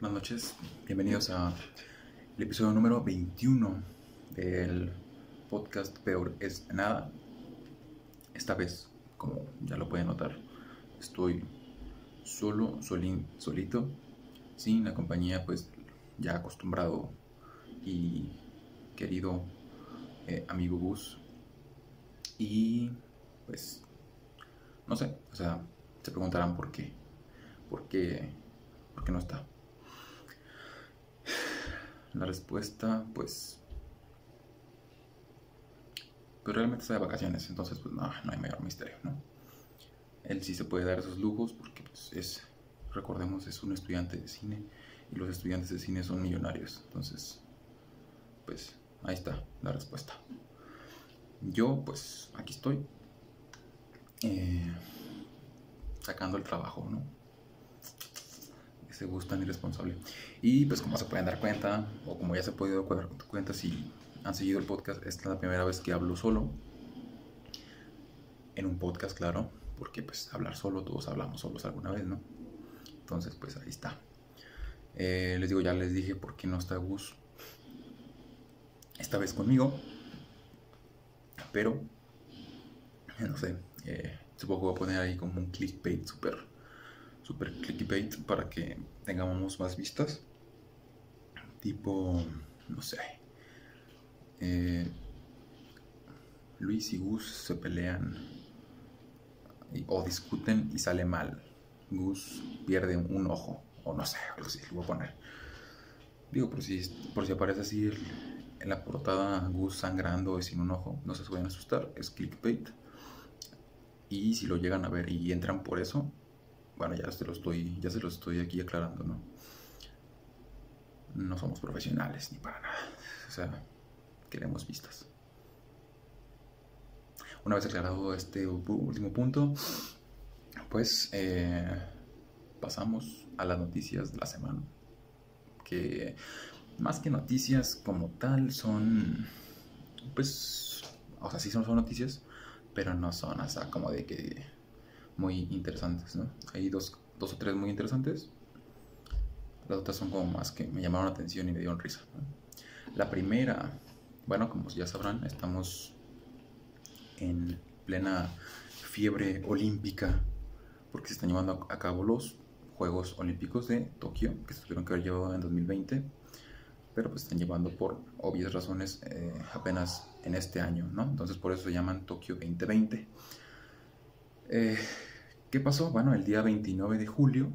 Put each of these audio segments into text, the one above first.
Buenas noches, bienvenidos a el episodio número 21 del podcast Peor es Nada. Esta vez, como ya lo pueden notar, estoy solo, solín, solito, sin la compañía pues ya acostumbrado y querido eh, amigo Gus. Y pues, no sé, o sea, se preguntarán por qué, por qué, por qué no está. La respuesta, pues, pues realmente está de vacaciones, entonces pues no, no hay mayor misterio, ¿no? Él sí se puede dar esos lujos porque pues, es, recordemos, es un estudiante de cine y los estudiantes de cine son millonarios, entonces, pues ahí está la respuesta. Yo, pues, aquí estoy, eh, sacando el trabajo, ¿no? Ese gusto tan irresponsable. Y pues como se pueden dar cuenta, o como ya se ha podido dar cuenta si han seguido el podcast, esta es la primera vez que hablo solo. En un podcast, claro, porque pues hablar solo, todos hablamos solos alguna vez, ¿no? Entonces, pues ahí está. Eh, les digo, ya les dije por qué no está Gus esta vez conmigo. Pero, no sé, eh, supongo que voy a poner ahí como un clickbait super, super clickbait para que tengamos más vistas. Tipo, no sé. Eh, Luis y Gus se pelean o discuten y sale mal. Gus pierde un ojo, o no sé, algo lo voy a poner. Digo, por si, por si aparece así en la portada Gus sangrando y sin un ojo, no se suelen asustar, es clickbait. Y si lo llegan a ver y entran por eso, bueno, ya se lo estoy, ya se lo estoy aquí aclarando, ¿no? No somos profesionales ni para nada. O sea, queremos vistas. Una vez aclarado este último punto, pues eh, pasamos a las noticias de la semana. Que más que noticias como tal son, pues, o sea, sí son, son noticias, pero no son hasta como de que muy interesantes, ¿no? Hay dos, dos o tres muy interesantes. Las otras son como más que me llamaron la atención y me dieron risa. La primera, bueno, como ya sabrán, estamos en plena fiebre olímpica porque se están llevando a cabo los Juegos Olímpicos de Tokio, que se tuvieron que haber llevado en 2020, pero pues están llevando por obvias razones eh, apenas en este año, ¿no? Entonces por eso se llaman Tokio 2020. Eh, ¿Qué pasó? Bueno, el día 29 de julio,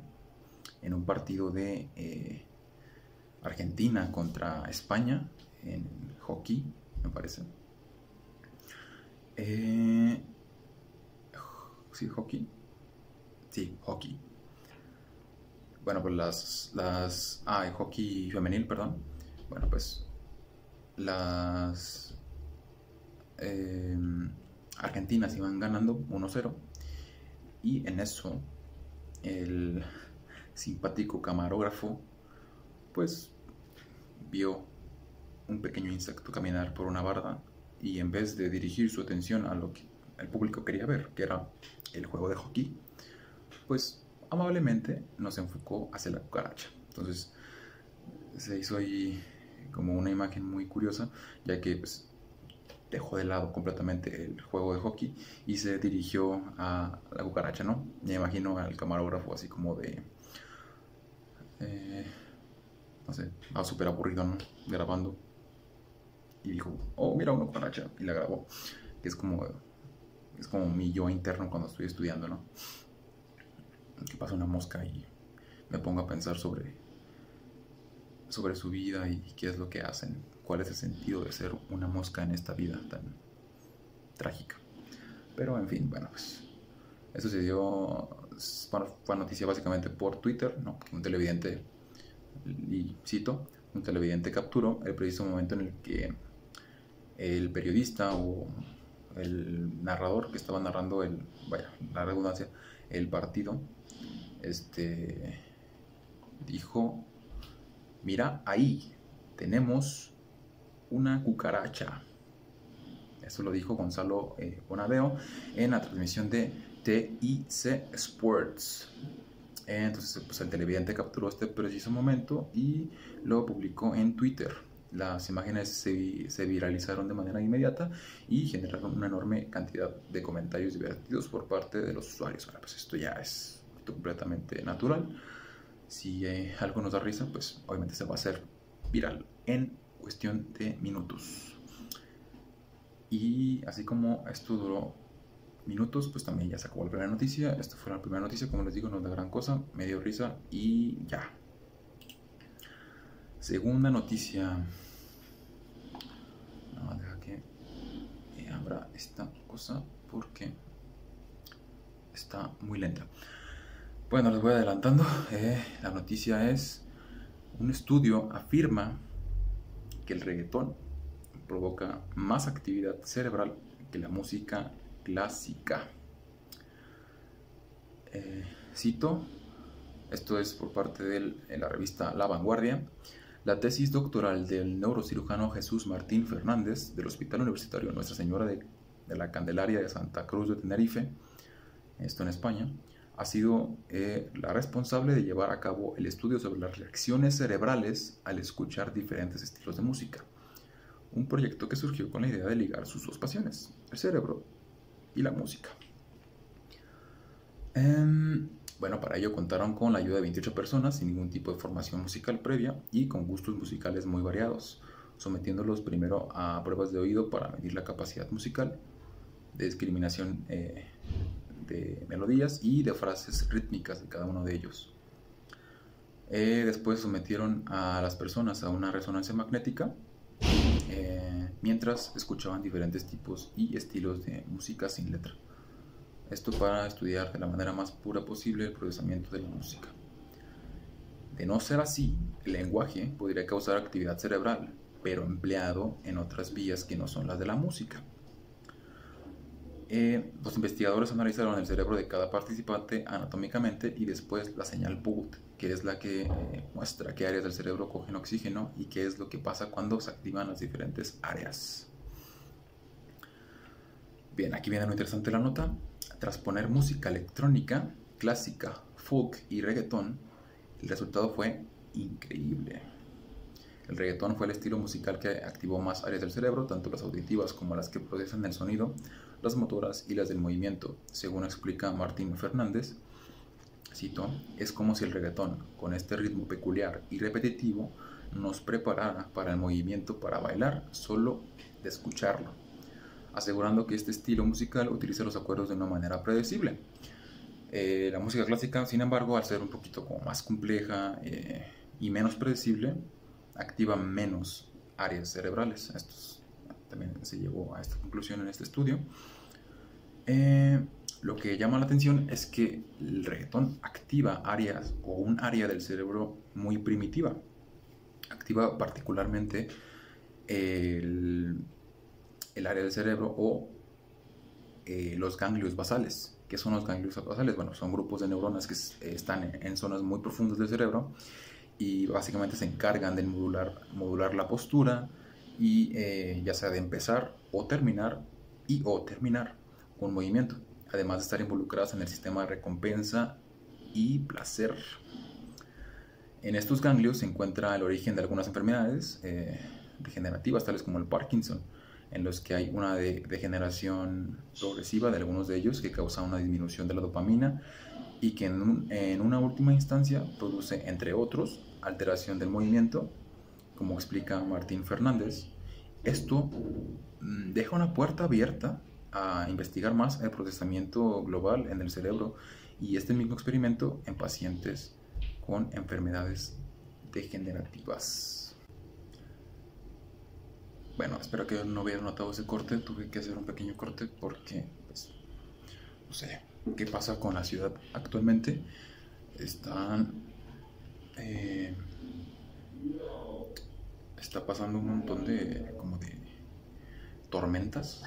en un partido de eh, Argentina contra España, en hockey, me parece. sí, hockey. Sí, hockey. Bueno, pues las, las... Ah, hockey femenil, perdón. Bueno, pues las eh, Argentinas iban ganando 1-0 y en eso el simpático camarógrafo pues vio un pequeño insecto caminar por una barda y en vez de dirigir su atención a lo que el público quería ver, que era el juego de hockey, pues amablemente nos enfocó hacia la cucaracha. Entonces se hizo ahí como una imagen muy curiosa, ya que pues, dejó de lado completamente el juego de hockey y se dirigió a la cucaracha, ¿no? Me imagino al camarógrafo así como de... Eh, no sé, estaba súper aburrido, ¿no? Grabando. Y dijo, oh, mira una cucaracha. Y la grabó. Que es como, es como mi yo interno cuando estoy estudiando, ¿no? Que pasa una mosca y me pongo a pensar sobre sobre su vida y qué es lo que hacen, cuál es el sentido de ser una mosca en esta vida tan trágica. Pero en fin, bueno, pues eso se dio, fue noticia básicamente por Twitter, ¿no? un televidente, y cito, un televidente capturó el preciso momento en el que el periodista o el narrador que estaba narrando el, vaya, la redundancia, el partido, este, dijo mira, ahí tenemos una cucaracha. Eso lo dijo Gonzalo eh, Bonadeo en la transmisión de TIC Sports. entonces, pues el televidente capturó este preciso momento y lo publicó en Twitter. Las imágenes se, viralizaron de manera inmediata y generaron una enorme cantidad de comentarios divertidos por parte de los usuarios. Bueno, pues esto ya es completamente natural. Si eh, algo nos da risa, pues obviamente se va a hacer viral en cuestión de minutos. Y así como esto duró minutos, pues también ya se acabó la primera noticia. Esta fue la primera noticia, como les digo, no es la gran cosa, me dio risa y ya. Segunda noticia. No, deja que abra esta cosa porque está muy lenta. Bueno, les voy adelantando. Eh, la noticia es, un estudio afirma que el reggaetón provoca más actividad cerebral que la música clásica. Eh, cito, esto es por parte de la revista La Vanguardia, la tesis doctoral del neurocirujano Jesús Martín Fernández del Hospital Universitario Nuestra Señora de, de la Candelaria de Santa Cruz de Tenerife, esto en España, ha sido eh, la responsable de llevar a cabo el estudio sobre las reacciones cerebrales al escuchar diferentes estilos de música. Un proyecto que surgió con la idea de ligar sus dos pasiones, el cerebro y la música. Em, bueno, para ello contaron con la ayuda de 28 personas sin ningún tipo de formación musical previa y con gustos musicales muy variados, sometiéndolos primero a pruebas de oído para medir la capacidad musical, de discriminación eh, de melodías y de frases rítmicas de cada uno de ellos. Eh, después sometieron a las personas a una resonancia magnética eh, mientras escuchaban diferentes tipos y estilos de música sin letra. Esto para estudiar de la manera más pura posible el procesamiento de la música. De no ser así, el lenguaje podría causar actividad cerebral, pero empleado en otras vías que no son las de la música. Eh, los investigadores analizaron el cerebro de cada participante anatómicamente y después la señal PUT, que es la que eh, muestra qué áreas del cerebro cogen oxígeno y qué es lo que pasa cuando se activan las diferentes áreas. Bien, aquí viene lo interesante la nota. Tras poner música electrónica, clásica, folk y reggaetón, el resultado fue increíble. El reggaetón fue el estilo musical que activó más áreas del cerebro, tanto las auditivas como las que procesan el sonido, las motoras y las del movimiento, según explica Martín Fernández. Cito, es como si el reggaetón, con este ritmo peculiar y repetitivo, nos preparara para el movimiento para bailar solo de escucharlo, asegurando que este estilo musical utiliza los acuerdos de una manera predecible. Eh, la música clásica, sin embargo, al ser un poquito más compleja eh, y menos predecible, activa menos áreas cerebrales. Esto también se llegó a esta conclusión en este estudio. Eh, lo que llama la atención es que el reggaetón activa áreas o un área del cerebro muy primitiva. Activa particularmente el, área del cerebro o eh, los ganglios basales. ¿Qué son los ganglios basales? Bueno, son grupos de neuronas que están en zonas muy profundas del cerebro y básicamente se encargan de modular, modular la postura y eh, ya sea de empezar o terminar y o terminar un movimiento, además de estar involucradas en el sistema de recompensa y placer. En estos ganglios se encuentra el origen de algunas enfermedades eh, degenerativas, tales como el Parkinson, en los que hay una degeneración progresiva de algunos de ellos que causa una disminución de la dopamina y que en, una última instancia produce, entre otros, alteración del movimiento, como explica Martín Fernández. Esto mm, deja una puerta abierta a investigar más el procesamiento global en el cerebro y este mismo experimento en pacientes con enfermedades degenerativas. Bueno, espero que no hubieran notado ese corte, tuve que hacer un pequeño corte porque, pues, no sé, qué pasa con la ciudad actualmente. Están. Eh, está pasando un montón de. como de. tormentas.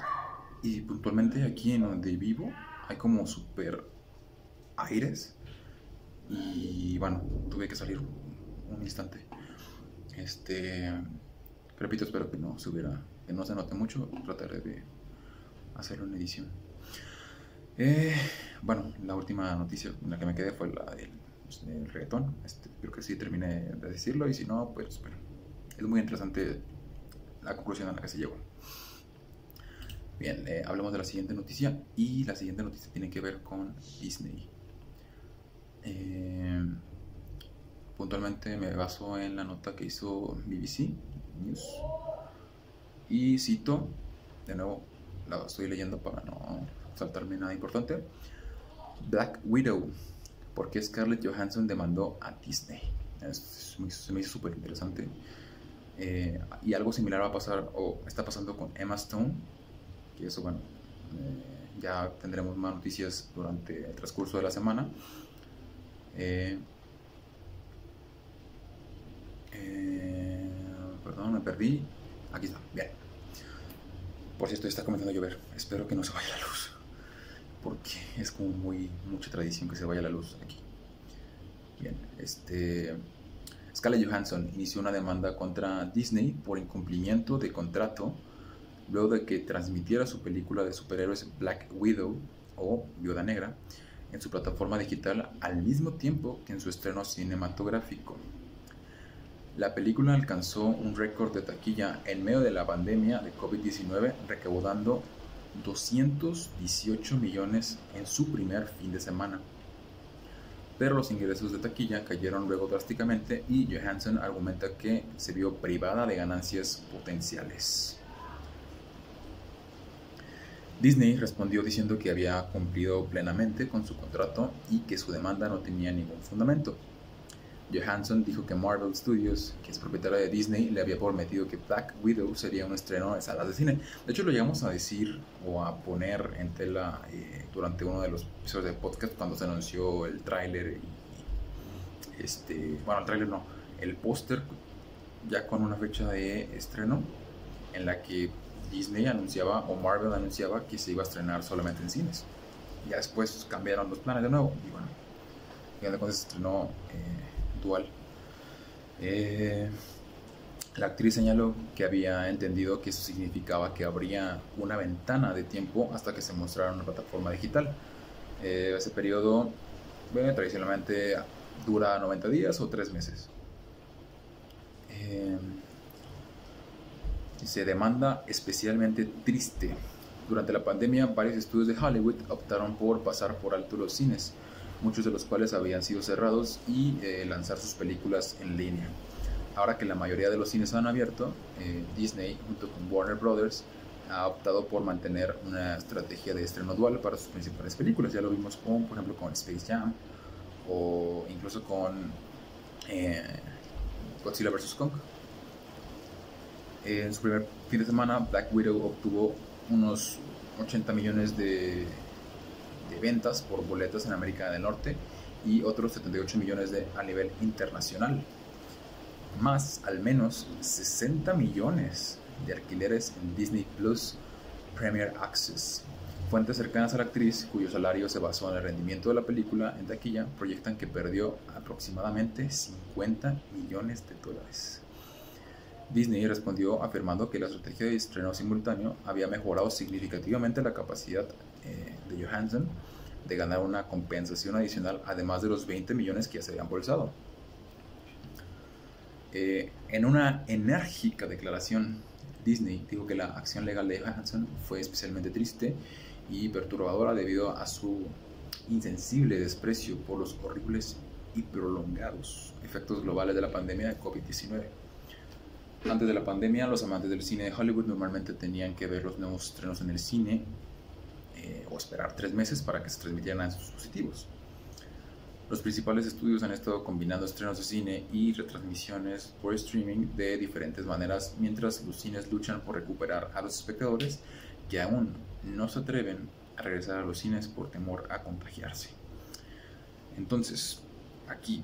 Y puntualmente aquí en donde vivo hay como super aires. Y bueno, tuve que salir un instante. Este. Repito, espero que no se hubiera. que no se note mucho. Trataré de hacerlo en edición. Eh, bueno, la última noticia en la que me quedé fue la del pues, reggaetón. Este, creo que sí terminé de decirlo y si no, pues bueno, es muy interesante la conclusión a la que se llegó. Bien, eh, hablamos de la siguiente noticia y la siguiente noticia tiene que ver con Disney. Eh, puntualmente me baso en la nota que hizo BBC News y cito, de nuevo la estoy leyendo para no saltarme nada importante, Black Widow, porque Scarlett Johansson demandó a Disney. se me hizo súper interesante. Eh, y algo similar va a pasar o está pasando con Emma Stone, que eso bueno, eh, ya tendremos más noticias durante el transcurso de la semana. Eh, perdón, me perdí. Aquí está, bien. Por cierto, está comenzando a llover. Espero que no se vaya la luz. Porque es como muy mucha tradición que se vaya la luz aquí. Bien, este. Scarlett Johansson inició una demanda contra Disney por incumplimiento de contrato luego de que transmitiera su película de superhéroes Black Widow o Viuda Negra en su plataforma digital al mismo tiempo que en su estreno cinematográfico. La película alcanzó un récord de taquilla en medio de la pandemia de COVID-19, recaudando 218 millones en su primer fin de semana pero los ingresos de taquilla cayeron luego drásticamente y Johansson argumenta que se vio privada de ganancias potenciales. Disney respondió diciendo que había cumplido plenamente con su contrato y que su demanda no tenía ningún fundamento. Johansson dijo que Marvel Studios, que es propietaria de Disney, le había prometido que Black Widow sería un estreno en salas de cine. De hecho, lo llegamos a decir o a poner en tela eh, durante uno de los episodios de podcast cuando se anunció el tráiler este, bueno, el tráiler no, el póster ya con una fecha de estreno en la que Disney anunciaba o Marvel anunciaba que se iba a estrenar solamente en cines. Ya después cambiaron los planes de nuevo y bueno, ya después se estrenó eh, eh, la actriz señaló que había entendido que eso significaba que habría una ventana de tiempo hasta que se mostrara una plataforma digital. Eh, ese periodo tradicionalmente dura 90 días o 3 meses. Se demanda especialmente triste. Durante la pandemia, varios estudios de Hollywood optaron por pasar por alto los cines muchos de los cuales habían sido cerrados y eh, lanzar sus películas en línea. Ahora que la mayoría de los cines han abierto, eh, Disney, junto con Warner Brothers, ha optado por mantener una estrategia de estreno dual para sus principales películas. Ya lo vimos con, por ejemplo, con Space Jam o incluso con eh, Godzilla vs. Kong. En su primer fin de semana, Black Widow obtuvo unos 80 millones de ventas por boletas en América del Norte y otros 78 millones de, a nivel internacional, más al menos 60 millones de alquileres en Disney Plus Premier Access. Fuentes cercanas a la actriz, cuyo salario se basó en el rendimiento de la película en taquilla, proyectan que perdió aproximadamente 50 millones de dólares. Disney respondió afirmando que la estrategia de estreno simultáneo había mejorado significativamente la capacidad eh, de Johansson de ganar una compensación adicional, además de los 20 millones que ya se habían bolsado. Eh, en una enérgica declaración, Disney dijo que la acción legal de Johansson fue especialmente triste y perturbadora debido a su insensible desprecio por los horribles y prolongados efectos globales de la pandemia de COVID-19. Antes de la pandemia, los amantes del cine de Hollywood normalmente tenían que ver los nuevos estrenos en el cine eh, o esperar tres meses para que se transmitieran a sus dispositivos. Los principales estudios han estado combinando estrenos de cine y retransmisiones por streaming de diferentes maneras, mientras los cines luchan por recuperar a los espectadores que aún no se atreven a regresar a los cines por temor a contagiarse. Entonces, aquí,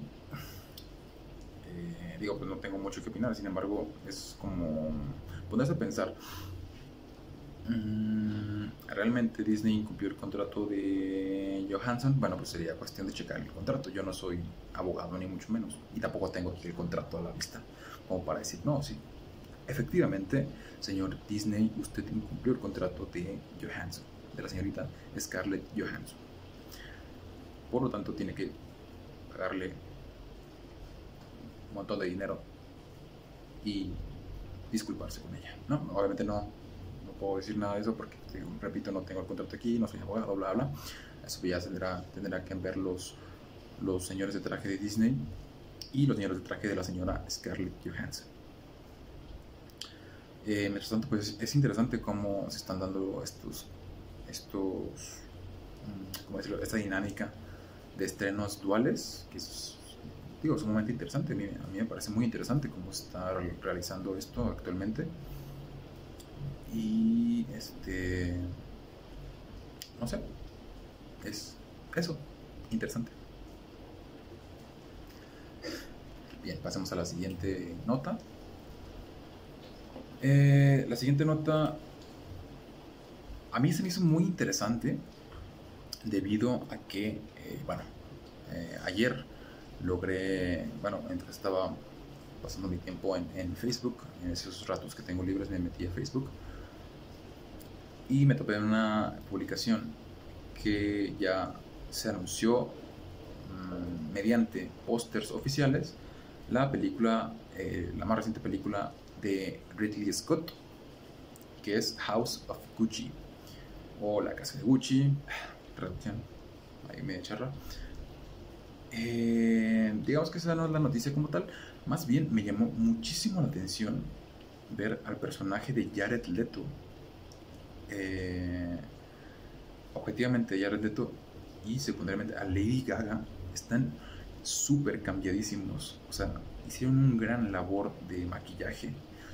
eh, digo, pues no tengo mucho que opinar, sin embargo, es como ponerse a pensar Mm, ¿Realmente Disney incumplió el contrato de Johansson? Bueno, pues sería cuestión de checar el contrato. Yo no soy abogado ni mucho menos. Y tampoco tengo el contrato a la vista como para decir, no, sí. Efectivamente, señor Disney, usted incumplió el contrato de Johansson, de la señorita Scarlett Johansson. Por lo tanto, tiene que pagarle un montón de dinero y disculparse con ella. No, obviamente no, no puedo decir nada de eso porque, repito, no tengo el contrato aquí, no soy abogado, bla, bla. Eso ya tendrá, tendrá que ver los, los señores de traje de Disney y los señores de traje de la señora Scarlett Johansson. Eh, mientras tanto, pues es interesante cómo se están dando estos, estos, mm, ¿cómo decirlo? Esta dinámica de estrenos duales, que es, digo, sumamente interesante. A mí, me parece muy interesante cómo está realizando esto actualmente. Y este, no sé, es eso, interesante. Bien, pasemos a la siguiente nota. Eh, la siguiente nota a mí se me hizo muy interesante debido a que, eh, bueno, eh, ayer logré, bueno, mientras estaba pasando mi tiempo en, Facebook, en esos ratos que tengo libres me metí a Facebook y me topé en una publicación que ya se anunció mmm, mediante pósters oficiales la película, eh, la más reciente película de Ridley Scott, que es House of Gucci, o La Casa de Gucci, traducción, ahí me charla. Eh, digamos que esa no es la noticia como tal, más bien me llamó muchísimo la atención ver al personaje de Jared Leto. Eh, objetivamente Jared Leto y secundariamente a Lady Gaga están súper cambiadísimos. O sea, hicieron un gran labor de maquillaje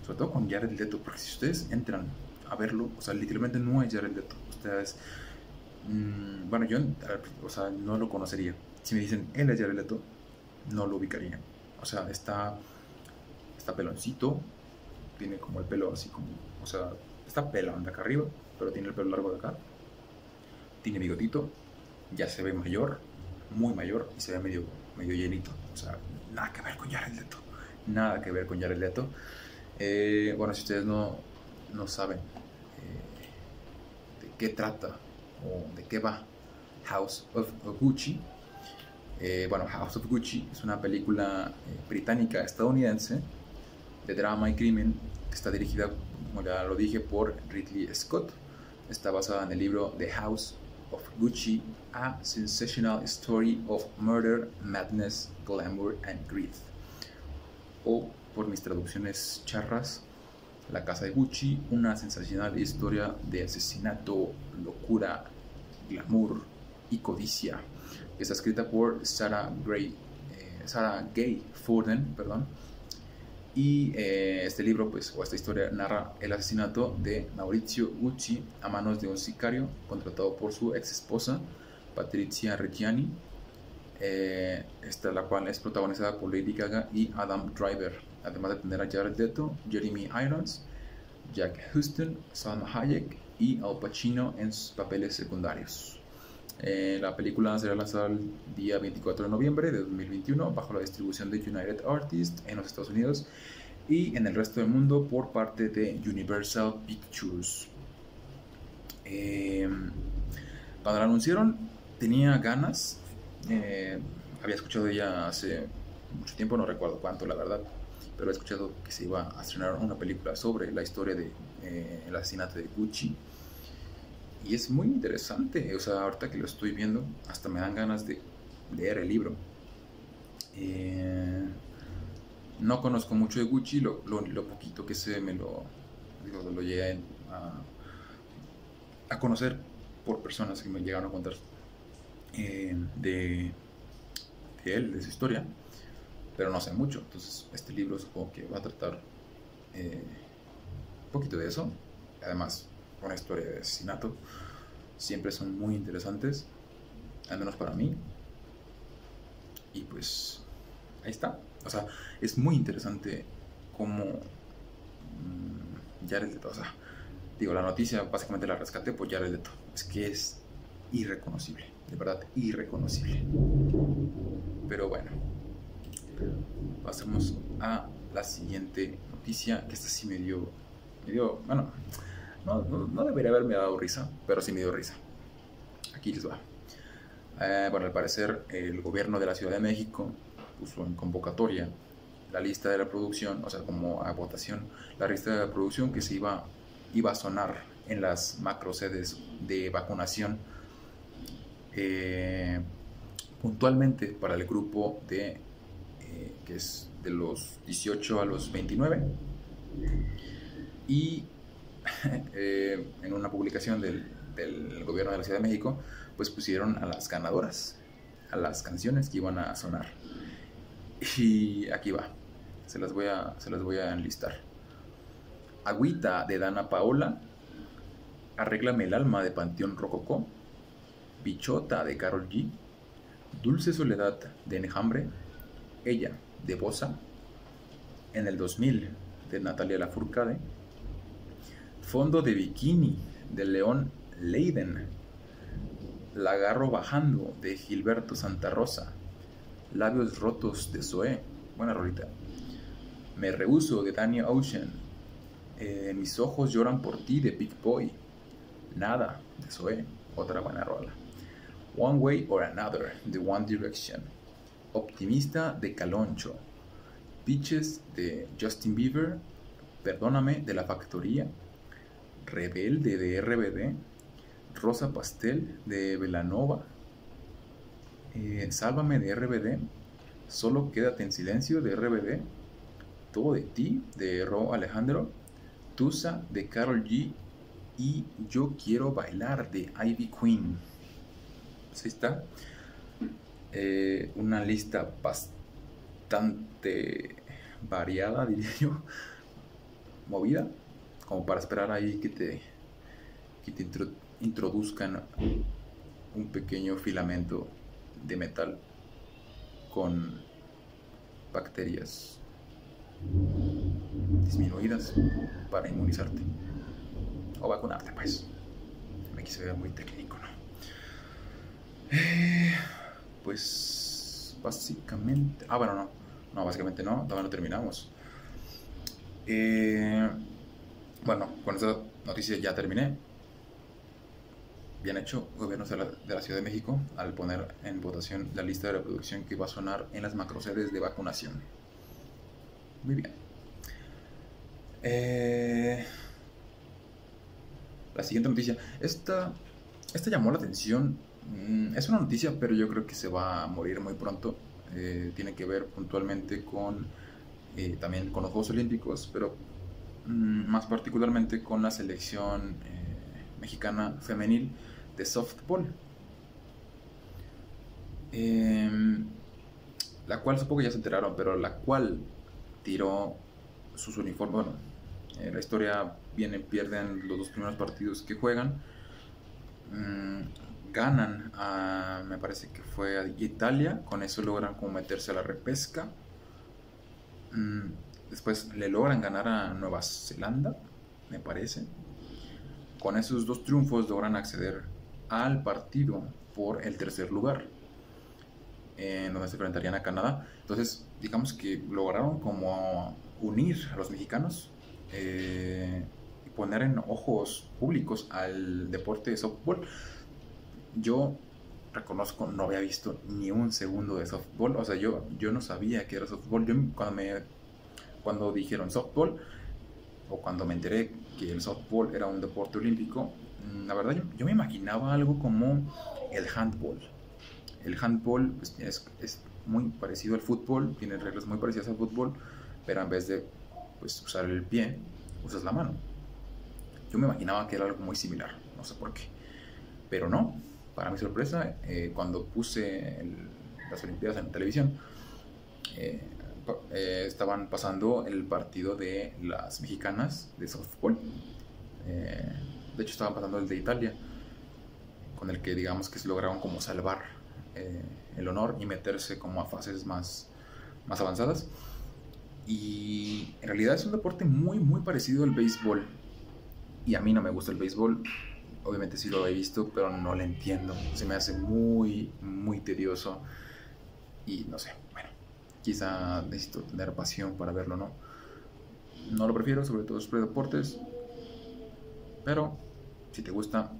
sobre todo con Jared Leto, porque si ustedes entran a verlo, o sea, literalmente no es Jared Leto, ustedes, mmm, bueno, yo, o sea, no lo conocería. Si me dicen, él es Jared Leto, no lo ubicaría. O sea, está, está peloncito, tiene como el pelo así como, o sea, está pelón de acá arriba, pero tiene el pelo largo de acá. Tiene bigotito, ya se ve mayor, muy mayor y se ve medio, medio llenito. O sea, nada que ver con Jared Leto. Nada que ver con Jared Leto. Eh, bueno, si ustedes no, no saben eh, de qué trata o de qué va House of, Gucci, eh, bueno, House of Gucci es una película británica estadounidense de drama y crimen que está dirigida, como ya lo dije, por Ridley Scott. Está basada en el libro The House of Gucci, A Sensational Story of Murder, Madness, Glamour and Greed. O por mis traducciones charras, La Casa de Gucci, una sensacional historia de asesinato, locura, glamour y codicia. Está escrita por Sarah, Gray, eh, Sarah Gay Forden, perdón. Y eh, este libro, pues, o esta historia, narra el asesinato de Maurizio Gucci a manos de un sicario contratado por su ex esposa, Patricia Reggiani, eh, esta la cual es protagonizada por Lady Gaga y Adam Driver además de tener a Jared Leto, Jeremy Irons, Jack Houston, Salma Hayek y Al Pacino en sus papeles secundarios. Eh, la película será lanzada el día 24 de noviembre de 2021 bajo la distribución de United Artists en los Estados Unidos y en el resto del mundo por parte de Universal Pictures. Eh, cuando la anunciaron tenía ganas, eh, había escuchado ella hace mucho tiempo, no recuerdo cuánto la verdad, pero he escuchado que se iba a estrenar una película sobre la historia del de, eh, asesinato de Gucci. Y es muy interesante, o sea, ahorita que lo estoy viendo, hasta me dan ganas de leer el libro. Eh, no conozco mucho de Gucci, lo, lo, poquito que sé me lo, lo, lo llegué a, a, conocer por personas que me llegaron a contar eh, de, de él, de su historia pero no sé mucho. Entonces, este libro supongo que va a tratar eh, un poquito de eso. Además, una historia de asesinato siempre son muy interesantes, al menos para mí. Y pues, ahí está. O sea, es muy interesante cómo mmm, Jared Leto, o sea, digo, la noticia básicamente la rescaté por Jared Leto. Es que es irreconocible, de verdad, irreconocible. Pero bueno, pasemos a la siguiente noticia, que esta sí me dio, me dio bueno, no, no, debería haberme dado risa, pero sí me dio risa. Aquí les va. Eh, bueno, al parecer el gobierno de la Ciudad de México puso en convocatoria la lista de la producción, o sea, como a votación, la lista de la producción que se iba, iba a sonar en las macro sedes de vacunación eh, puntualmente para el grupo de eh, que es de los 18 a los 29 y eh, en una publicación del, gobierno de la Ciudad de México pues pusieron a las ganadoras a las canciones que iban a sonar. Y aquí va se las voy a, se las voy a enlistar. Agüita de Dana Paola. Arréglame el alma de Panteón Rococó. Bichota de Carol G. Dulce Soledad de Enjambre Ella de Bosa en el 2000 de Natalia Lafourcade. Fondo de Bikini de León Leiden. Lagarro Bajando de Gilberto Santa Rosa. Labios Rotos de Zoé. Buena rolita. Me Rehuso de Daniel Ocean. Eh, Mis Ojos Lloran por Ti de Big Boy. Nada de Zoé. Otra buena rola. One Way or Another de One Direction Optimista de Caloncho. Pitches de Justin Bieber Perdóname de La Factoría. Rebelde de RBD Rosa Pastel de Velanova. Eh, Sálvame de RBD Solo quédate en silencio de RBD Todo de ti de Ro Alejandro. Tusa de Carol G. Y Yo quiero bailar de Ivy Queen. Pues ahí está. Eh, una lista bastante variada, diría yo. Movida. Como para esperar ahí que te, que te introduzcan un pequeño filamento de metal con bacterias disminuidas para inmunizarte o vacunarte, pues. Me quise ver muy técnico, ¿no? Eh, pues básicamente. Ah, bueno, no. No, básicamente no. Todavía no terminamos. Eh, bueno, con esta noticia ya terminé. Bien hecho, gobierno de la, Ciudad de México, al poner en votación la lista de reproducción que va a sonar en las macrosedes de vacunación. Muy bien. Eh, la siguiente noticia. Esta, esta llamó la atención. Mm, es una noticia, pero yo creo que se va a morir muy pronto. Eh, tiene que ver puntualmente con eh, también con los Juegos Olímpicos, pero mm, más particularmente con la selección eh, mexicana femenil de softball. Em, la cual supongo que ya se enteraron, pero la cual tiró sus uniformes, bueno, la historia viene, pierden los dos primeros partidos que juegan. Mm, ganan a, me parece que fue a Italia, con eso logran como meterse a la repesca. Mm, después le logran ganar a Nueva Zelanda, me parece. Con esos dos triunfos logran acceder al partido por el tercer lugar, en donde se enfrentarían a Canadá. Entonces, digamos que lograron como unir a los mexicanos eh, poner en ojos públicos al deporte de softball. Yo reconozco, no había visto ni un segundo de softball, o sea, yo, yo no sabía que era softball. Yo cuando, me, cuando dijeron softball, o cuando me enteré que el softball era un deporte olímpico, mm, la verdad yo, yo me imaginaba algo como el handball. El handball pues, es, es, muy parecido al fútbol, tiene reglas muy parecidas al fútbol, pero en vez de pues, usar el pie, usas la mano. Yo me imaginaba que era algo muy similar, no sé por qué. Pero no, para mi sorpresa, eh, cuando puse las Olimpiadas en la televisión, eh, eh, estaban pasando el partido de las mexicanas de softball. de hecho, estaban pasando el de Italia, con el que digamos que se lograron como salvar el honor y meterse como a fases más, más avanzadas. Y en realidad es un deporte muy, muy parecido al béisbol y a mí no me gusta el béisbol. Obviamente sí lo he visto, pero no lo entiendo. Se me hace muy, muy tedioso. Y no sé, bueno, quizá necesito tener pasión para verlo, ¿no? No lo prefiero, sobre todo los deportes. Pero si te gusta,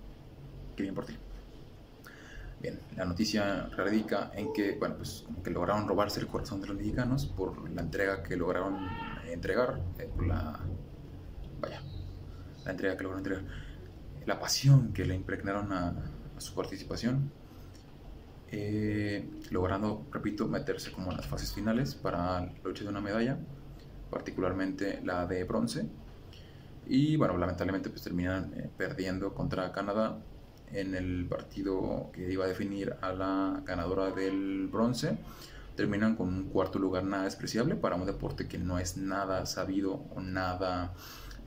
qué bien por ti. Bien, la noticia radica en que, bueno, pues como que lograron robarse el corazón de los mexicanos por la entrega que lograron entregar, eh, por la, vaya, la entrega que lograron entregar, la pasión que le impregnaron a, su participación, eh, logrando, repito, meterse como en las fases finales para la lucha de una medalla, particularmente la de bronce. Y bueno, lamentablemente pues terminan eh, perdiendo contra Canadá en el partido que iba a definir a la ganadora del bronce. Terminan con un cuarto lugar nada despreciable para un deporte que no es nada sabido o nada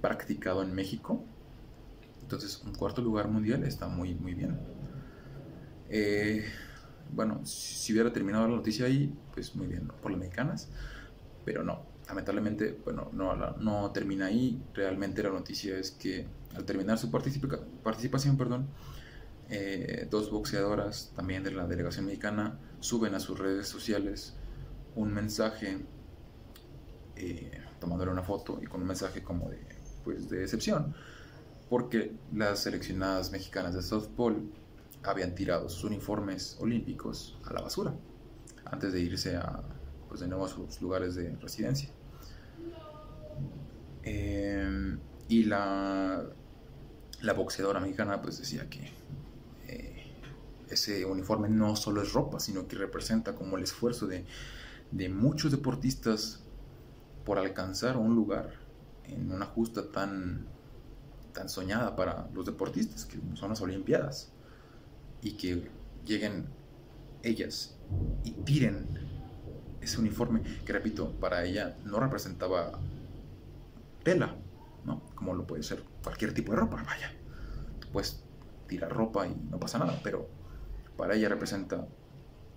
practicado en México. Entonces, un cuarto lugar mundial está muy, muy bien. Eh, bueno, si hubiera terminado la noticia ahí, pues muy bien, por las mexicanas, pero no, lamentablemente, bueno, no, no termina ahí. Realmente la noticia es que al terminar su participación, perdón, eh, dos boxeadoras también de la delegación mexicana suben a sus redes sociales un mensaje eh, tomándole una foto y con un mensaje como de, pues, de decepción porque las seleccionadas mexicanas de softball habían tirado sus uniformes olímpicos a la basura antes de irse a, pues, a lugares de residencia. Em, y la, la boxeadora mexicana pues decía que eh, ese uniforme no solo es ropa, sino que representa como el esfuerzo de, de muchos deportistas por alcanzar un lugar en una justa tan, tan soñada para los deportistas, que son las Olimpiadas, y que lleguen ellas y tiren ese uniforme, que repito, para ella no representaba tela, ¿no? Como lo puede ser cualquier tipo de ropa, vaya. Pues tirar ropa y no pasa nada, pero para ella representa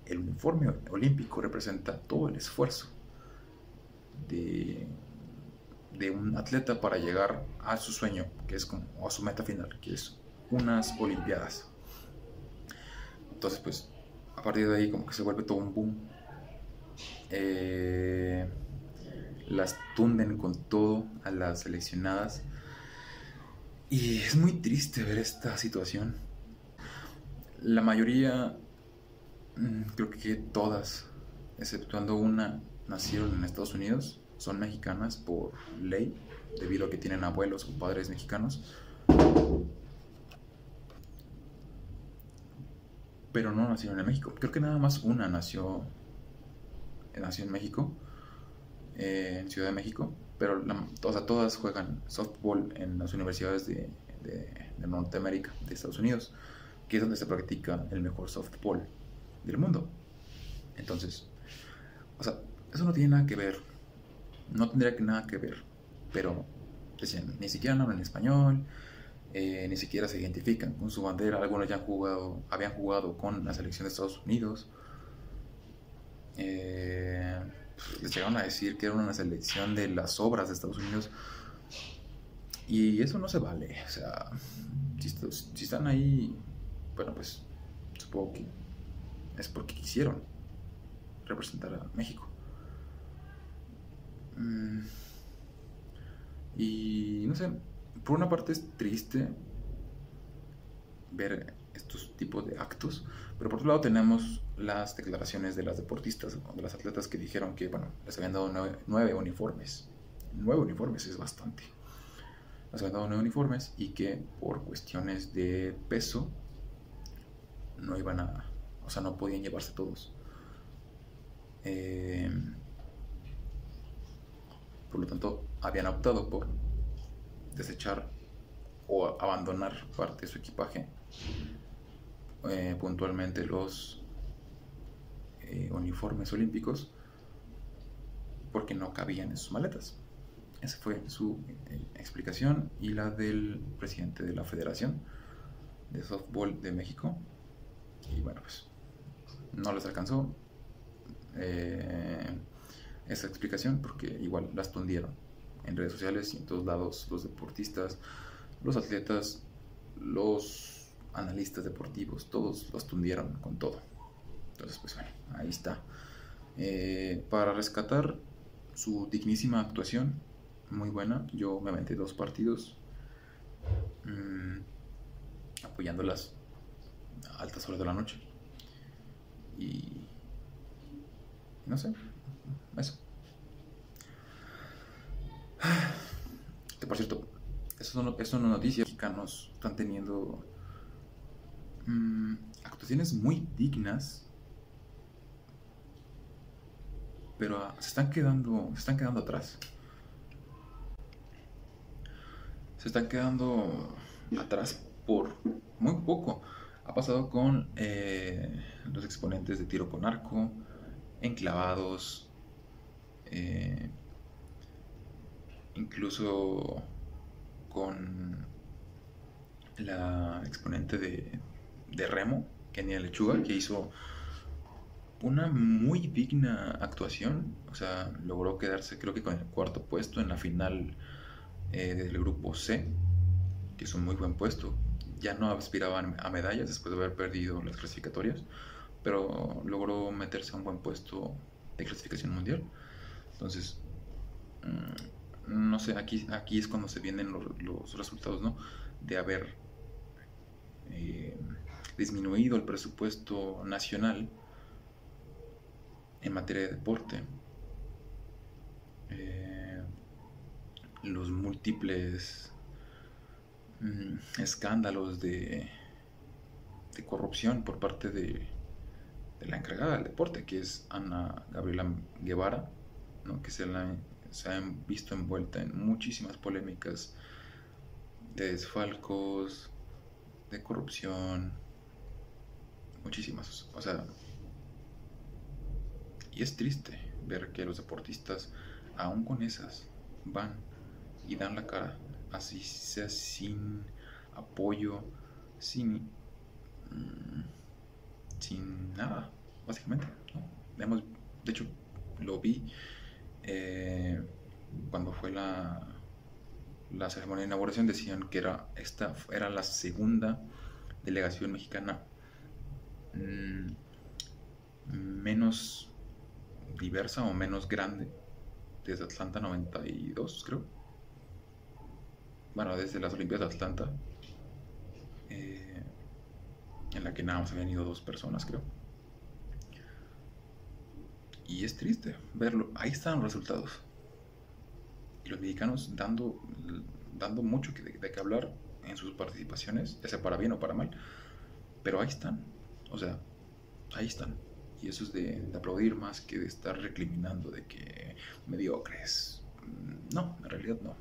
el uniforme olímpico, representa todo el esfuerzo de, de un atleta para llegar a su sueño, que es como a su meta final, que es unas Olimpiadas. Entonces, pues, a partir de ahí como que se vuelve todo un boom. Eh, las tunden con todo a las seleccionadas. Y es muy triste ver esta situación. La mayoría, mm, creo que todas, exceptuando una, nacieron en Estados Unidos, son mexicanas por ley, debido a que tienen abuelos o padres mexicanos. Pero no nacieron en México. Creo que nada más una nació, nació en México eh, en Ciudad de México, pero todas juegan softball en las universidades de, Norteamérica, de Estados Unidos, que es donde se practica el mejor softball del mundo. Entonces, o sea, eso no tiene nada que ver, no tendría que nada que ver, pero decían, ni siquiera hablan español, eh, ni siquiera se identifican con su bandera, algunos ya han jugado, habían jugado con la selección de Estados Unidos. Eh, les llegaron a decir que era una selección de las obras de Estados Unidos. Y eso no se vale. O sea, si, están ahí, bueno, pues supongo que es porque quisieron representar a México. Mm, y no sé, por una parte es triste ver estos tipos de actos, pero por otro lado tenemos las declaraciones de las deportistas, de las atletas que dijeron que, bueno, les habían dado nueve, uniformes. Nueve uniformes es bastante. Les habían dado nueve uniformes y que por cuestiones de peso no iban a, o sea, no podían llevarse todos. Eh, por lo tanto, habían optado por desechar o abandonar parte de su equipaje eh, puntualmente los eh, uniformes olímpicos porque no cabían en sus maletas. Esa fue su eh, explicación y la del presidente de la Federación de Softball de México. Y bueno, pues no les alcanzó esa explicación porque igual las tundieron en redes sociales y en todos lados los deportistas, los atletas, los analistas deportivos, todos los tundieron con todo. Entonces, pues bueno, ahí está. Eh, para rescatar su dignísima actuación, muy buena, yo me aventé dos partidos mmm, apoyándolas a altas horas de la noche. Y... No sé, eso. Por cierto, eso es una noticia. Mexicanos están teniendo mm, actuaciones muy dignas, pero ah, se están quedando, se están quedando atrás. Se están quedando atrás por muy poco. Ha pasado con eh, los exponentes de tiro con arco, enclavados, eh, incluso con la exponente de, de Remo, Kenia Lechuga, que hizo una muy digna actuación. O sea, logró quedarse creo que con el cuarto puesto en la final eh, del grupo C, que es un muy buen puesto. Ya no aspiraban a medallas después de haber perdido las clasificatorias, pero logró meterse a un buen puesto de clasificación mundial. Entonces, mm, no sé, aquí, aquí es cuando se vienen los, resultados, ¿no? De haber eh, disminuido el presupuesto nacional en materia de deporte. Eh, los múltiples mm, escándalos de, corrupción por parte de la encargada del deporte, que es Ana Gabriela Guevara, que se, la, se ha visto envuelta en muchísimas polémicas de desfalcos, de corrupción, muchísimas. O sea, y es triste ver que los deportistas, aún con esas, van y dan la cara, así sea sin apoyo, sin, mm, sin nada, básicamente. ¿no? de hecho, lo vi eh, cuando fue la, la ceremonia de inauguración, decían que era, esta era la segunda delegación mexicana mm, menos diversa o menos grande desde Atlanta 92, creo. Bueno, desde las Olimpiadas de Atlanta, eh, en la que nada más habían ido dos personas, creo. Y es triste verlo. Ahí están los resultados. Y los mexicanos dando, dando mucho de, de qué hablar en sus participaciones, ya sea para bien o para mal. Pero ahí están. O sea, ahí están. Y eso es de, aplaudir más que de estar recriminando de que mediocres. No, en realidad no.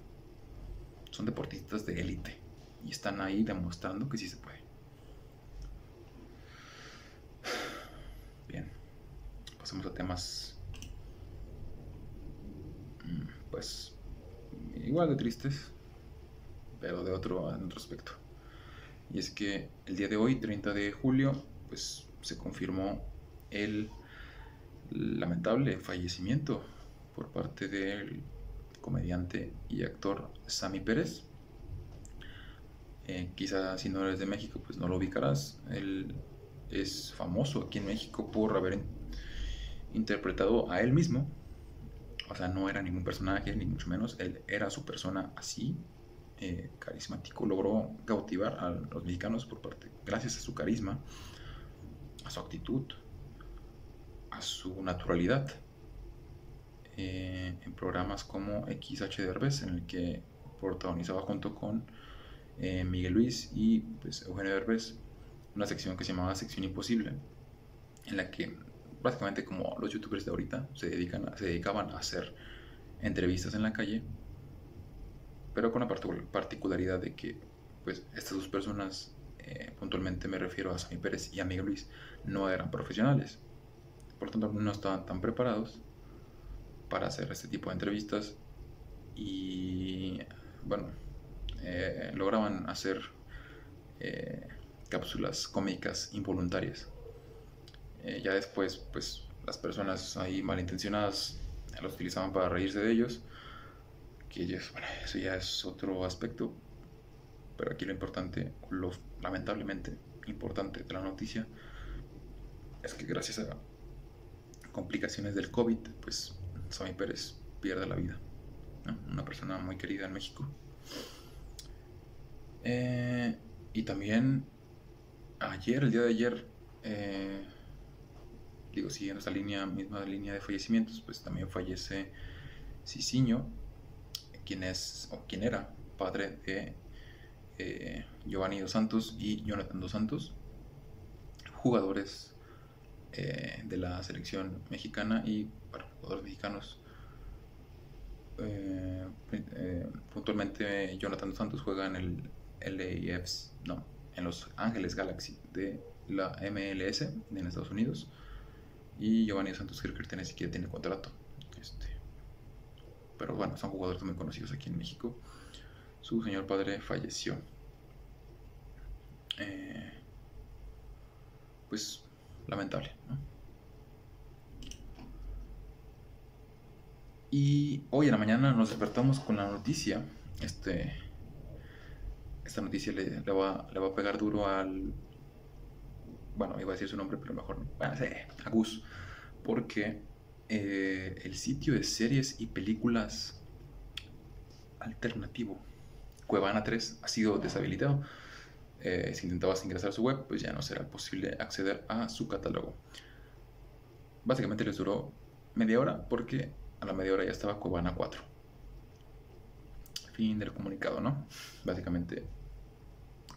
Son deportistas de élite. Y están ahí demostrando que sí se puede. Bien. Pasamos a temas. Mm, pues. Igual de tristes. Pero de otro aspecto. Y es que el día de hoy, 30 de julio, pues se confirmó el lamentable fallecimiento por parte del comediante y actor Sammy Pérez. Eh, quizá si no eres de México, pues no lo ubicarás. Él es famoso aquí en México por haber interpretado a él mismo. O sea, no era ningún personaje, ni mucho menos. Él era su persona así, eh, carismático. Logró cautivar a los mexicanos por parte, gracias a su carisma, a su actitud, a su naturalidad eh, en programas como XH Derbez, en el que protagonizaba junto con eh, Miguel Luis y pues, Eugenio Derbez una sección que se llamaba Sección Imposible, en la que básicamente como los youtubers de ahorita se, dedican se dedicaban a hacer entrevistas en la calle, pero con la particularidad de que pues estas dos personas, eh, puntualmente me refiero a Sammy Pérez y a Miguel Luis, no eran profesionales por tanto no estaban tan preparados para hacer este tipo de entrevistas y bueno, eh, lograban hacer eh, cápsulas cómicas involuntarias. Eh, ya después, pues las personas ahí malintencionadas los utilizaban para reírse de ellos, que bueno, eso ya es otro aspecto, pero aquí lo importante, lo lamentablemente importante de la noticia, es que gracias a complicaciones del COVID, pues Sammy Pérez pierde la vida. Una persona muy querida en México. Eh, y también ayer, el día de ayer, eh, digo, siguiendo esta línea, misma línea de fallecimientos, pues también fallece Cicinho, quien es, o quien era padre de eh, Giovanni Dos Santos y Jonathan Dos Santos, jugadores eh, de la selección mexicana y bueno, jugadores mexicanos. Eh, puntualmente Jonathan Dos Santos juega en el LAFs, no, en Los Ángeles Galaxy de la MLS en Estados Unidos. Y Giovanni Santos creo que ni siquiera tiene contrato. Este, pero bueno, son jugadores muy conocidos aquí en México. Su señor padre falleció. Eh, pues lamentable, Y hoy en la mañana nos despertamos con la noticia. Este, esta noticia le, va, le va a pegar duro al bueno, iba a decir su nombre, pero mejor no. Bueno, sí, a Gus. Porque eh, el sitio de series y películas alternativo, Cuevana 3, ha sido deshabilitado. Eh, si intentabas ingresar a su web, pues ya no será posible acceder a su catálogo. Básicamente les duró media hora porque a la media hora ya estaba Cuevana 4. Fin del comunicado, ¿no? Básicamente,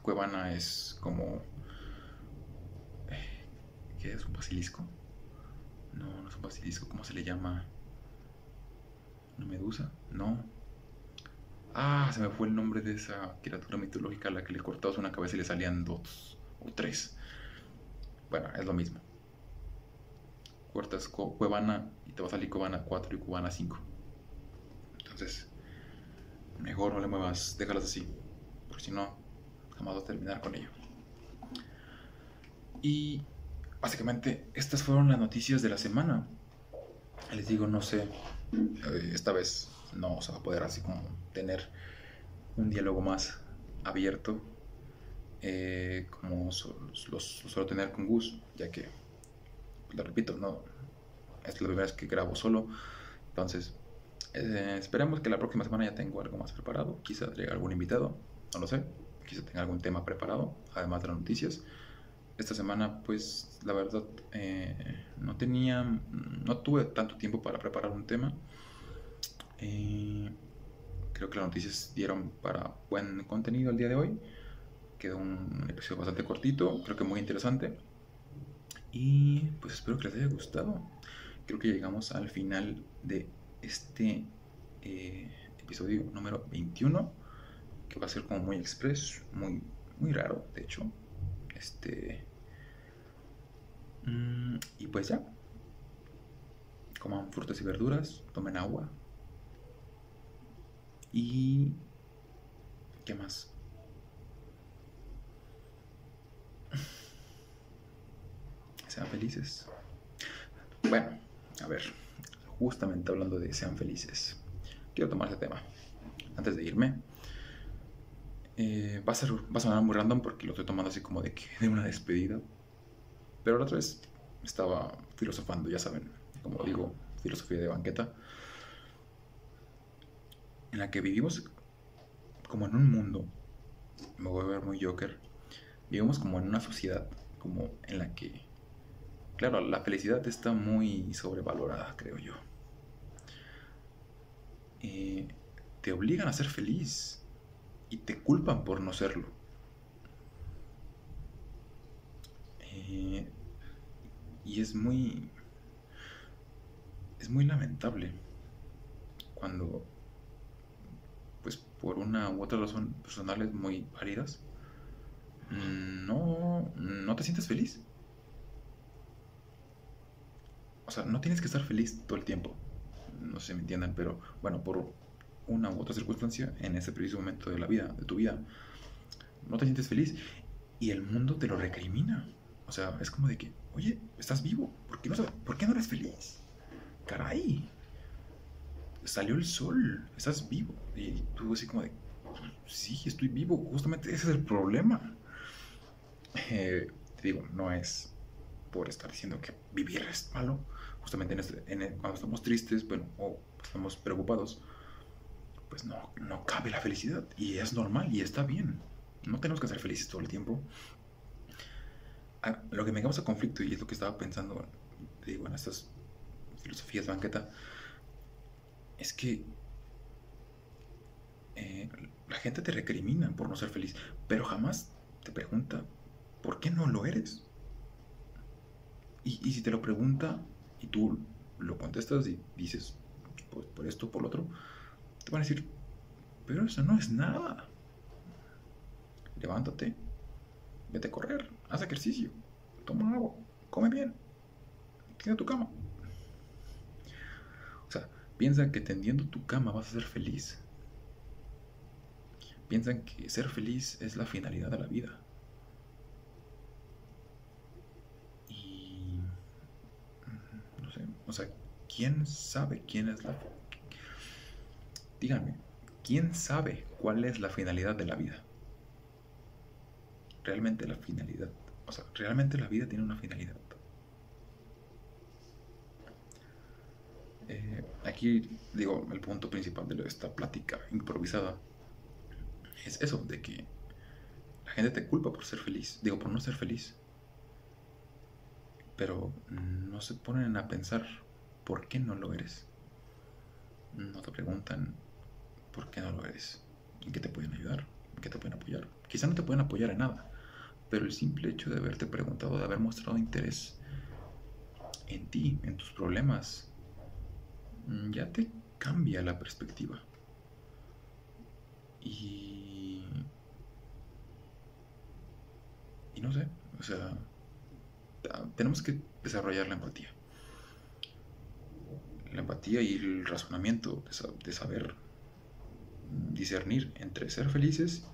Cuevana es como ¿Qué es un basilisco? No, no es un basilisco. ¿Cómo se le llama? ¿Una medusa? No. Ah, se me fue el nombre de esa criatura mitológica a la que le cortabas una cabeza y le salían dos o tres. Bueno, es lo mismo. Cortas Cuevana y te va a salir Cuevana 4 y Cuevana 5. Entonces, mejor no le muevas, déjalas así. Porque si no, jamás vas a terminar con ello. Y básicamente estas fueron las noticias de la semana. Les digo, no sé, eh, esta vez no se va a poder así como tener un diálogo más abierto eh, como lo suelo tener con Gus, ya que, lo repito, no es la primera vez que grabo solo. Entonces, eh, esperemos que la próxima semana ya tengo algo más preparado. Quizá traiga algún invitado, no lo sé. Quizá tenga algún tema preparado, además de las noticias esta semana pues la verdad eh, no tenía, no tuve tanto tiempo para preparar un tema. Eh, creo que las noticias dieron para buen contenido el día de hoy. Quedó un episodio bastante cortito, creo que muy interesante. Y pues espero que les haya gustado. Creo que llegamos al final de este eh, episodio número 21, que va a ser como muy express, muy, muy raro, de hecho. Este. Mm, y pues ya. Coman frutas y verduras, tomen agua. Y. ¿Qué más? Sean felices. Bueno, a ver, justamente hablando de sean felices, quiero tomar ese tema. Antes de irme, eh, va, a ser, va a sonar muy random porque lo estoy tomando así como de que de una despedida. Pero la otra vez estaba filosofando, ya saben, como digo, filosofía de banqueta, en la que vivimos como en un mundo, me voy a ver muy Joker, vivimos como en una sociedad, como en la que, claro, la felicidad está muy sobrevalorada, creo yo. Eh, te obligan a ser feliz y te culpan por no serlo. Eh, y es muy. Es muy lamentable cuando, pues por una u otra razón personales muy válidas, no, no te sientes feliz. O sea, no tienes que estar feliz todo el tiempo. No sé me entiendan, pero bueno, por una u otra circunstancia, en ese preciso momento de la vida, de tu vida, no te sientes feliz y el mundo te lo recrimina. O sea, es como de que, oye, estás vivo, ¿por qué no, ¿por qué no eres feliz? Caray, salió el sol, estás vivo. Y tú así como de, sí, estoy vivo, justamente ese es el problema. Eh, te digo, no es por estar diciendo que vivir es malo. Justamente en este, cuando estamos tristes, bueno, o estamos preocupados, pues no, no cabe la felicidad. Y es normal y está bien. No tenemos que ser felices todo el tiempo. Lo que me causa conflicto, y es lo que estaba pensando digo, en estas filosofías banqueta, es que eh, la gente te recrimina por no ser feliz, pero jamás te pregunta, ¿por qué no lo eres? Y, y si te lo pregunta y tú lo contestas y dices, pues por esto, por lo otro, te van a decir, pero eso no es nada. Levántate, vete a correr, haz ejercicio, toma agua, come bien, tiende tu cama. O sea, piensa que tendiendo tu cama vas a ser feliz. Piensan que ser feliz es la finalidad de la vida. Y... No sé, o sea, ¿quién sabe quién es la... Díganme, ¿quién sabe cuál es la finalidad de la vida? Realmente la finalidad. O sea, realmente la vida tiene una finalidad. Eh, aquí digo, el punto principal de esta plática improvisada es eso, de que la gente te culpa por ser feliz, digo, por no ser feliz. Pero no se ponen a pensar por qué no lo eres. No te preguntan por qué no lo eres, en qué te pueden ayudar, en qué te pueden apoyar. Quizá no te pueden apoyar en nada, pero el simple hecho de haberte preguntado, de haber mostrado interés en ti, en tus problemas, ya te cambia la perspectiva. Y... Y no sé, o sea, tenemos que desarrollar la empatía. La empatía y el razonamiento de saber discernir entre ser felices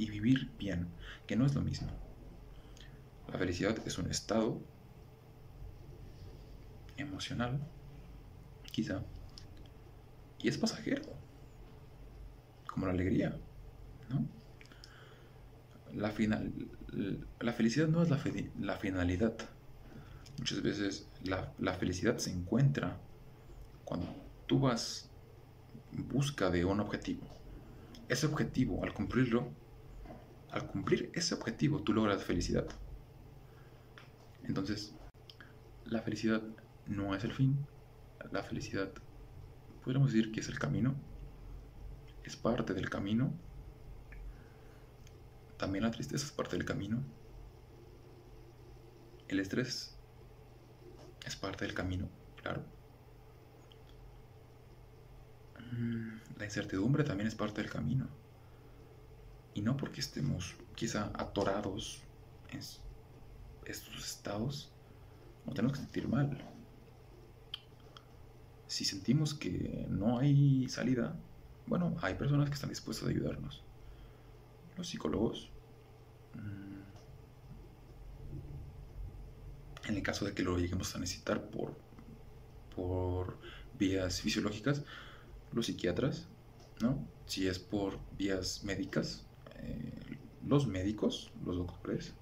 y vivir bien, que no es lo mismo. La felicidad es un estado emocional, quizá, y es pasajero como la alegría, ¿no? La, final, la felicidad no es la, finalidad. Muchas veces la, felicidad se encuentra cuando tú vas en busca de un objetivo. Ese objetivo, al cumplirlo, al cumplir ese objetivo, tú logras felicidad. Entonces, la felicidad no es el fin. La felicidad, podríamos decir que es el camino es parte del camino. También la tristeza es parte del camino. El estrés es parte del camino, claro. Mm, la incertidumbre también es parte del camino. Y no porque estemos quizá atorados en estos estados, no tenemos que sentir mal. Si sentimos que no hay salida, bueno, hay personas que están dispuestas a ayudarnos. Los psicólogos, mm, en el caso de que lo lleguemos a necesitar por, por vías fisiológicas, los psiquiatras, ¿no? Si es por vías médicas, eh, los médicos, los doctores,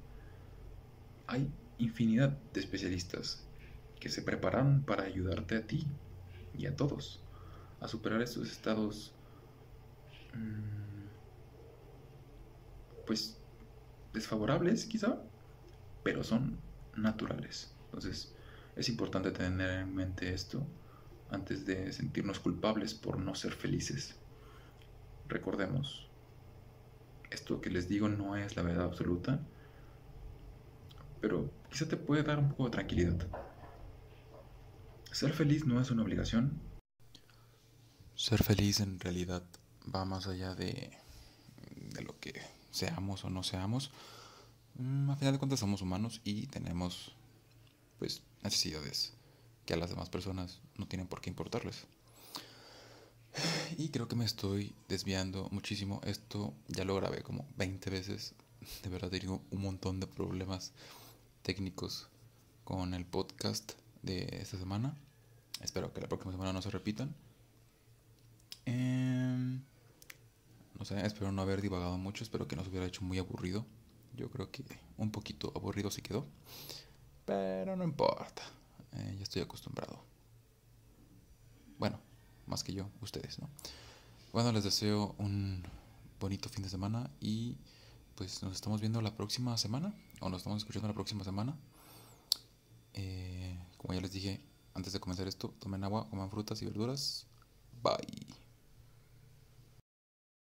hay infinidad de especialistas que se preparan para ayudarte a ti y a todos a superar estos estados Mm, pues desfavorables quizá, pero son naturales. Entonces es importante tener en mente esto antes de sentirnos culpables por no ser felices. Recordemos, esto que les digo no es la verdad absoluta, pero quizá te puede dar un poco de tranquilidad. Ser feliz no es una obligación. Ser feliz en realidad va más allá de, de lo que seamos o no seamos. Mm, a final de cuentas somos humanos y tenemos pues necesidades que a las demás personas no tienen por qué importarles. Y creo que me estoy desviando muchísimo. Esto ya lo grabé como 20 veces. De verdad tengo un montón de problemas técnicos con el podcast de esta semana. Espero que la próxima semana no se repitan. Eh, no sé, espero no haber divagado mucho, espero que no se hubiera hecho muy aburrido. Yo creo que un poquito aburrido se quedó. Pero no importa, eh, ya estoy acostumbrado. Bueno, más que yo, ustedes, ¿no? Bueno, les deseo un bonito fin de semana y pues nos estamos viendo la próxima semana o nos estamos escuchando la próxima semana. Eh, como ya les dije antes de comenzar esto, tomen agua, coman frutas y verduras. Bye.